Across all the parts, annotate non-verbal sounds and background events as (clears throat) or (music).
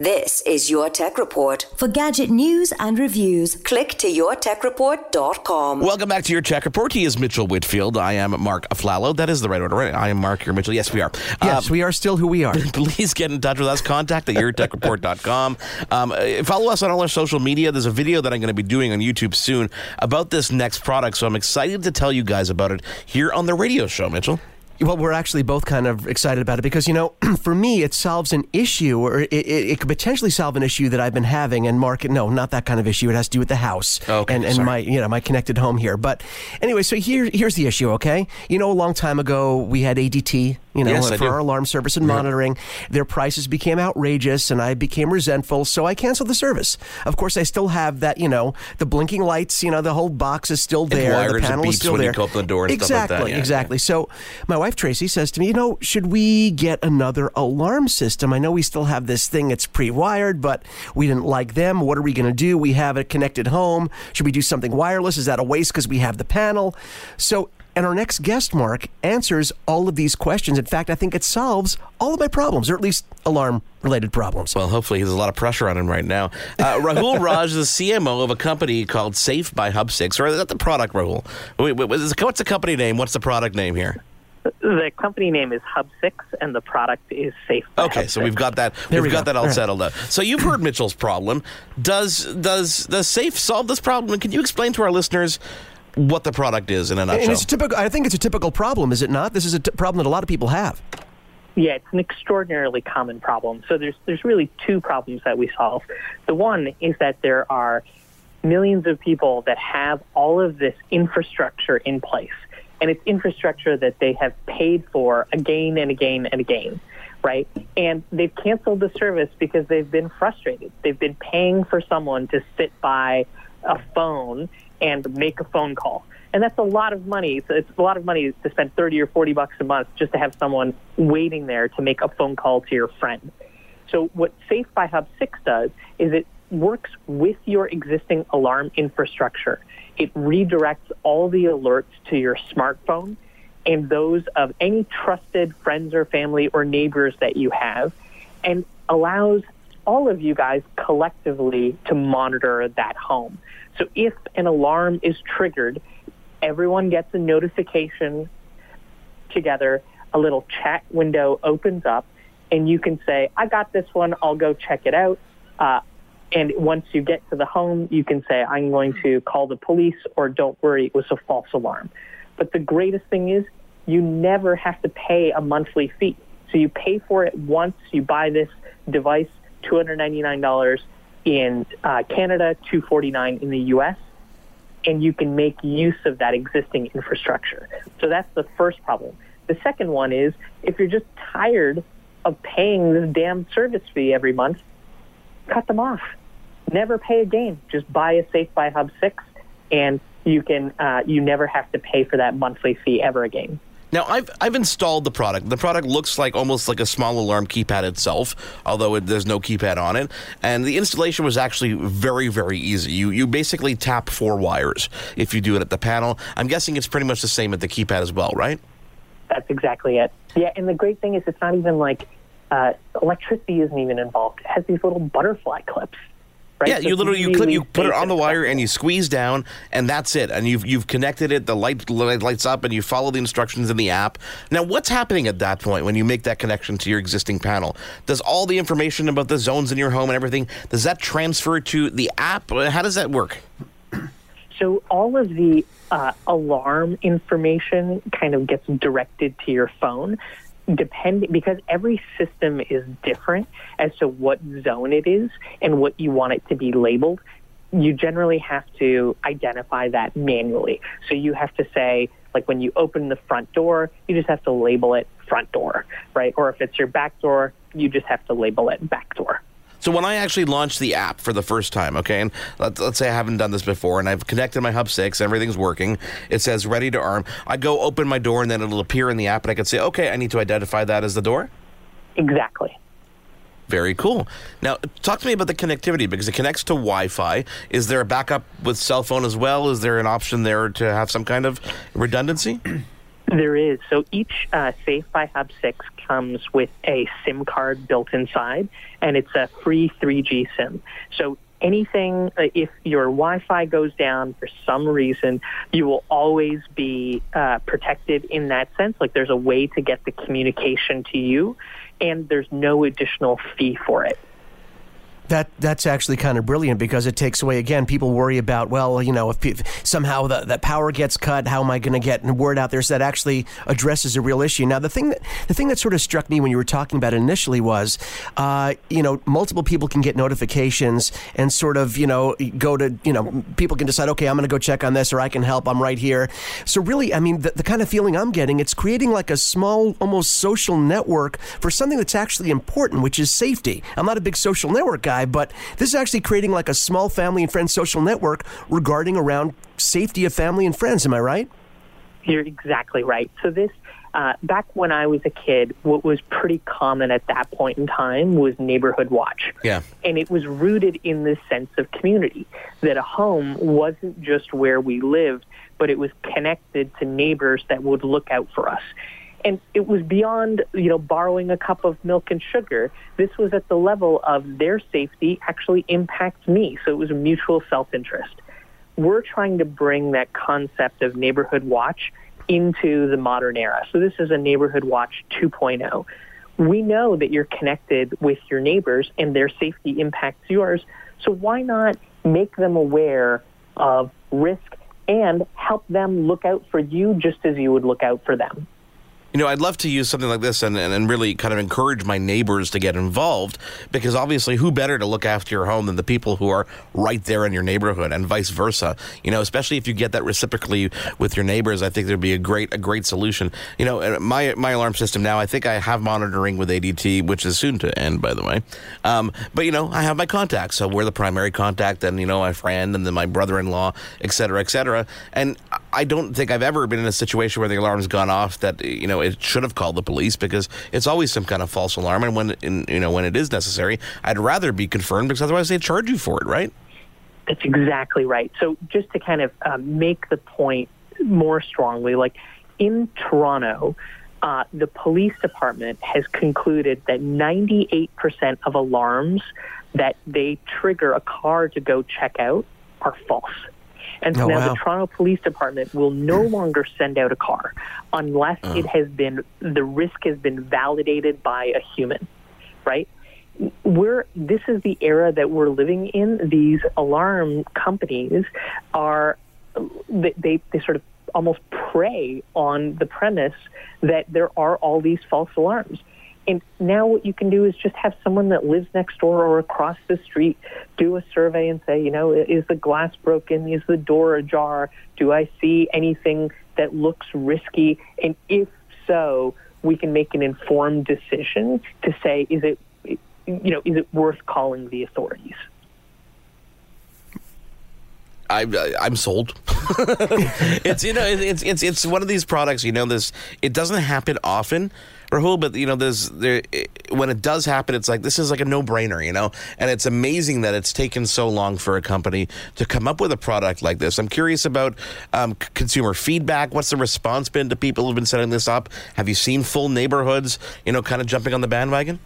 This is Your Tech Report. For gadget news and reviews, click to yourtechreport.com. Welcome back to your Tech Report. He is Mitchell Whitfield. I am Mark Aflalo. That is the right order, right? I am Mark. You're Mitchell. Yes, we are. Yes, Um, we are still who we are. (laughs) please get in touch with us. Contact at yourtechreport.com. Um, uh, follow us on all our social media. There's a video that I'm going to be doing on YouTube soon about this next product. So I'm excited to tell you guys about it here on the radio show, Mitchell. Well, we're actually both kind of excited about it because, you know, (clears throat) for me, it solves an issue or it, it, it could potentially solve an issue that I've been having. And Mark, no, not that kind of issue. It has to do with the house Okay, and, and sorry. my, you know, my connected home here. But anyway, so here, here's the issue, okay? You know, a long time ago, we had ADT, you know, Yes, for our alarm service and monitoring. Their prices became outrageous and I became resentful. So I canceled the service. Of course, I still have that, you know, the blinking lights, you know, the whole box is still there. the panel is beeps still when there. the door and stuff exactly, like that. Yeah, exactly. So my wife Tracy says to me, you know, should we get another alarm system? I know we still have this thing that's pre-wired, but we didn't like them. What are we going to do? We have a connected home. Should we do something wireless? Is that a waste because we have the panel? So. And our next guest, Mark, answers all of these questions. In fact, I think it solves all of my problems, or at least alarm related problems. Well, hopefully, there's a lot of pressure on him right now. Uh, (laughs) Rahul Raj is the CMO of a company called Safe by Hub Six. Or is that the product, Rahul? Wait, wait, what's the- company name? What's the product name here? The company name is Hub Six, and the product is Safe. by Okay, Hub so we've got that. There we've we got go. that all All right. settled out. So you've heard (laughs) Mitchell's problem. Does does does Safe solve this problem? And can you explain to our listeners what the product is in a And nutshell? it's a typical. I think it's a typical problem, is it not? This is a t- problem that a lot of people have. Yeah, it's an extraordinarily common problem. So there's there's really two problems that we solve. The one is that there are millions of people that have all of this infrastructure in place, and it's infrastructure that they have paid for again and again and again, right? And they've canceled the service because they've been frustrated. They've been paying for someone to sit by a phone and make a phone call. And that's a lot of money. So it's a lot of money to spend 30 or 40 bucks a month just to have someone waiting there to make a phone call to your friend. So what Safe by Hub 6 does is it works with your existing alarm infrastructure. It redirects all the alerts to your smartphone and those of any trusted friends or family or neighbors that you have and allows all of you guys collectively to monitor that home. So if an alarm is triggered, everyone gets a notification together, a little chat window opens up, and you can say, I got this one, I'll go check it out. Uh, and once you get to the home, you can say, I'm going to call the police, or don't worry, it was a false alarm. But the greatest thing is, you never have to pay a monthly fee. So you pay for it once, you buy this device, $299 in uh, Canada, 249 in the US and you can make use of that existing infrastructure. So that's the first problem. The second one is if you're just tired of paying this damn service fee every month, cut them off. Never pay again. Just buy a Safe by Hub 6 and you can uh, you never have to pay for that monthly fee ever again. Now, I've I've installed the product. The product looks like almost like a small alarm keypad itself, although it, there's no keypad on it. And the installation was actually very very easy. You you basically tap four wires if you do it at the panel. I'm guessing it's pretty much the same at the keypad as well, right? That's exactly it. Yeah, and the great thing is it's not even like uh, electricity isn't even involved. It has these little butterfly clips. Right? Yeah, So you literally you clip, you put it on the wire and you squeeze down, and that's it. And you've you've connected it. The light light lights up, and you follow the instructions in the app. Now, what's happening at that point when you make that connection to your existing panel? Does all the information about the zones in your home and everything does that transfer to the app? How does that work? (clears throat) So all of the uh, alarm information kind of gets directed to your phone, depending because every system is different as to what zone it is and what you want it to be labeled. You generally have to identify that manually. So you have to say, like when you open the front door, you just have to label it front door, right? Or if it's your back door, you just have to label it back door. So when I actually launch the app for the first time, okay, and let's, let's say I haven't done this before, and I've connected my Hub Six, everything's working. It says ready to arm. I go open my door, and then it'll appear in the app, and I can say, okay, I need to identify that as the door. Exactly. Very cool. Now, talk to me about the connectivity because it connects to Wi-Fi. Is there a backup with cell phone as well? Is there an option there to have some kind of redundancy? (clears throat) There is. So each uh, Safe by Hub 6 comes with a SIM card built inside, and it's a free 3G SIM. So anything, uh, if your Wi Fi goes down for some reason, you will always be uh, protected in that sense. Like there's a way to get the communication to you, and there's no additional fee for it. That that's actually kind of brilliant because it takes away again. People worry about well, you know, if, if somehow the, that power gets cut, how am I going to get word out there? So that actually addresses a real issue. Now, the thing that the thing that sort of struck me when you were talking about it initially was, uh, you know, multiple people can get notifications and sort of you know go to you know people can decide okay, I'm going to go check on this or I can help. I'm right here. So really, I mean, the, the kind of feeling I'm getting, it's creating like a small, almost social network for something that's actually important, which is safety. I'm not a big social network guy guy, but this is actually creating like a small family and friends social network regarding around safety of family and friends. Am I right? You're exactly right. So this uh, back when I was a kid, what was pretty common at that point in time was neighborhood watch. Yeah. And it was rooted in this sense of community, that a home wasn't just where we lived, but it was connected to neighbors that would look out for us and it was beyond you know borrowing a cup of milk and sugar. This was at the level of their safety actually impacts me. So it was a mutual self-interest. We're trying to bring that concept of neighborhood watch into the modern era. So this is a neighborhood watch 2.0 we know that you're connected with your neighbors and their safety impacts yours. So why not make them aware of risk and help them look out for you just as you would look out for them you know, I'd love to use something like this and, and, and, really kind of encourage my neighbors to get involved because obviously, who better to look after your home than the people who are right there in your neighborhood and vice versa? You know, especially if you get that reciprocally with your neighbors, I think there'd be a great a great solution. You know, my my alarm system now, I think I have monitoring with ADT, which is soon to end, by the way. Um, but you know, I have my contacts, so we're the primary contact, and you know, my friend, and then my brother-in-law, et cetera, et cetera. And don't think I've ever been in a situation where the alarm's gone off that you know it should have called the police because it's always some kind of false alarm. And when in, you know when it is necessary, I'd rather be confirmed because otherwise they charge you for it, right? That's exactly right. So just to kind of uh, make the point more strongly, like in Toronto. Uh, the police department has concluded that 98% of alarms that they trigger a car to go check out are false. And so oh, now wow. the Toronto Police Department will no hmm. longer send out a car unless oh. it has been the risk has been validated by a human, right? We're this is the era that we're living in. These alarm companies are they, they, they sort of almost prey on the premise that there are all these false alarms. And now what you can do is just have someone that lives next door or across the street do a survey and say, you know, is the glass broken? Is the door ajar? Do I see anything that looks risky? And if so, we can make an informed decision to say, is it, you know, is it worth calling the authorities? I, I'm sold. (laughs) it's you know it's it's it's one of these products. You know this. It doesn't happen often, Rahul, but you know there's there when it does happen, it's like this is like a no brainer. You know, and it's amazing that it's taken so long for a company to come up with a product like this. I'm curious about um, consumer feedback. What's the response been to people who've been setting this up? Have you seen full neighborhoods? You know, kind of jumping on the bandwagon.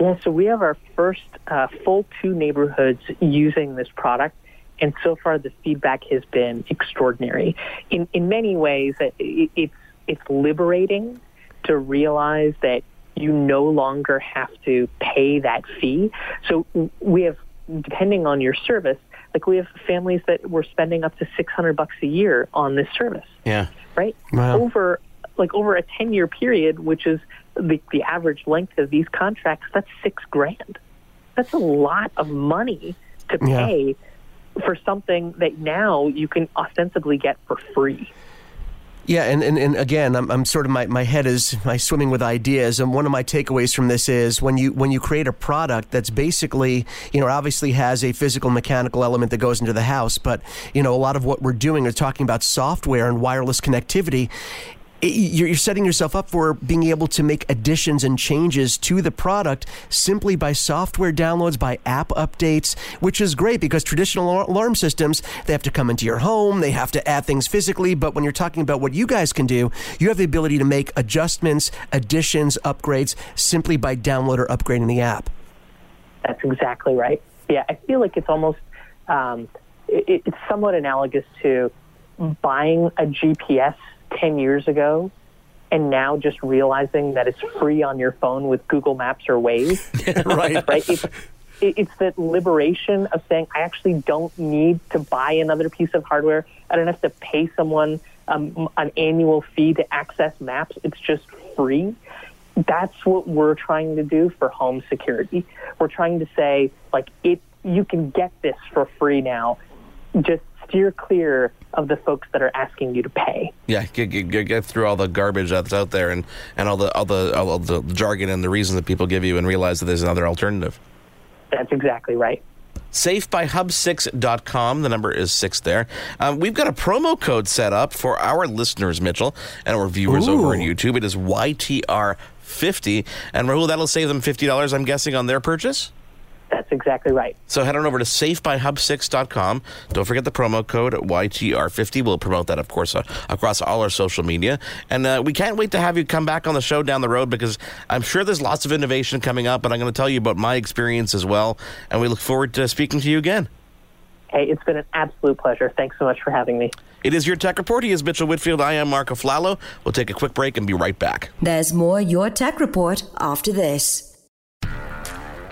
Yeah, so we have our first uh, full two neighborhoods using this product and so far the feedback has been extraordinary. In in many ways, it's it's liberating to realize that you no longer have to pay that fee. So we have, depending on your service, like we have families that were spending up to 600 bucks a year on this service. Yeah. Right? Wow. Over like over a 10 year period, which is the, the average length of these contracts, that's six grand. That's a lot of money to pay yeah for something that now you can ostensibly get for free. Yeah, and, and, and again, I'm, I'm sort of my, my head is my swimming with ideas, and one of my takeaways from this is when you when you create a product that's basically you know obviously has a physical mechanical element that goes into the house, but you know a lot of what we're doing is talking about software and wireless connectivity you're setting yourself up for being able to make additions and changes to the product simply by software downloads, by app updates, which is great because traditional alarm systems, they have to come into your home, they have to add things physically. But when you're talking about what you guys can do, you have the ability to make adjustments, additions, upgrades simply by download or upgrading the app. That's exactly right. Yeah, I feel like it's almost, um, it, it's somewhat analogous to buying a GPS 10 years ago and now just realizing that it's free on your phone with Google Maps or Waze. (laughs) right. (laughs) right? It's, it's that liberation of saying, I actually don't need to buy another piece of hardware. I don't have to pay someone um, an annual fee to access maps. It's just free. That's what we're trying to do for home security. We're trying to say, like, it, you can get this for free now. Just steer clear of the folks that are asking you to pay. Yeah, get, get, get through all the garbage that's out there and, and all the all the all the jargon and the reasons that people give you, and realize that there's another alternative. That's exactly right. SafeByHub6.com. The number is six there. Um, we've got a promo code set up for our listeners, Mitchell, and our viewers Ooh. over on YouTube. It is YTR50. And Rahul, that'll save them $50, I'm guessing, on their purchase? That's exactly right. So head on over to safebyhub6.com. Don't forget the promo code YTR50. We'll promote that, of course, uh, across all our social media. And uh, we can't wait to have you come back on the show down the road because I'm sure there's lots of innovation coming up, and I'm going to tell you about my experience as well. And we look forward to speaking to you again. Hey, it's been an absolute pleasure. Thanks so much for having me. It is your Tech Report. He is Mitchell Whitfield. I am Mark Aflalo. We'll take a quick break and be right back. There's more Your Tech Report after this.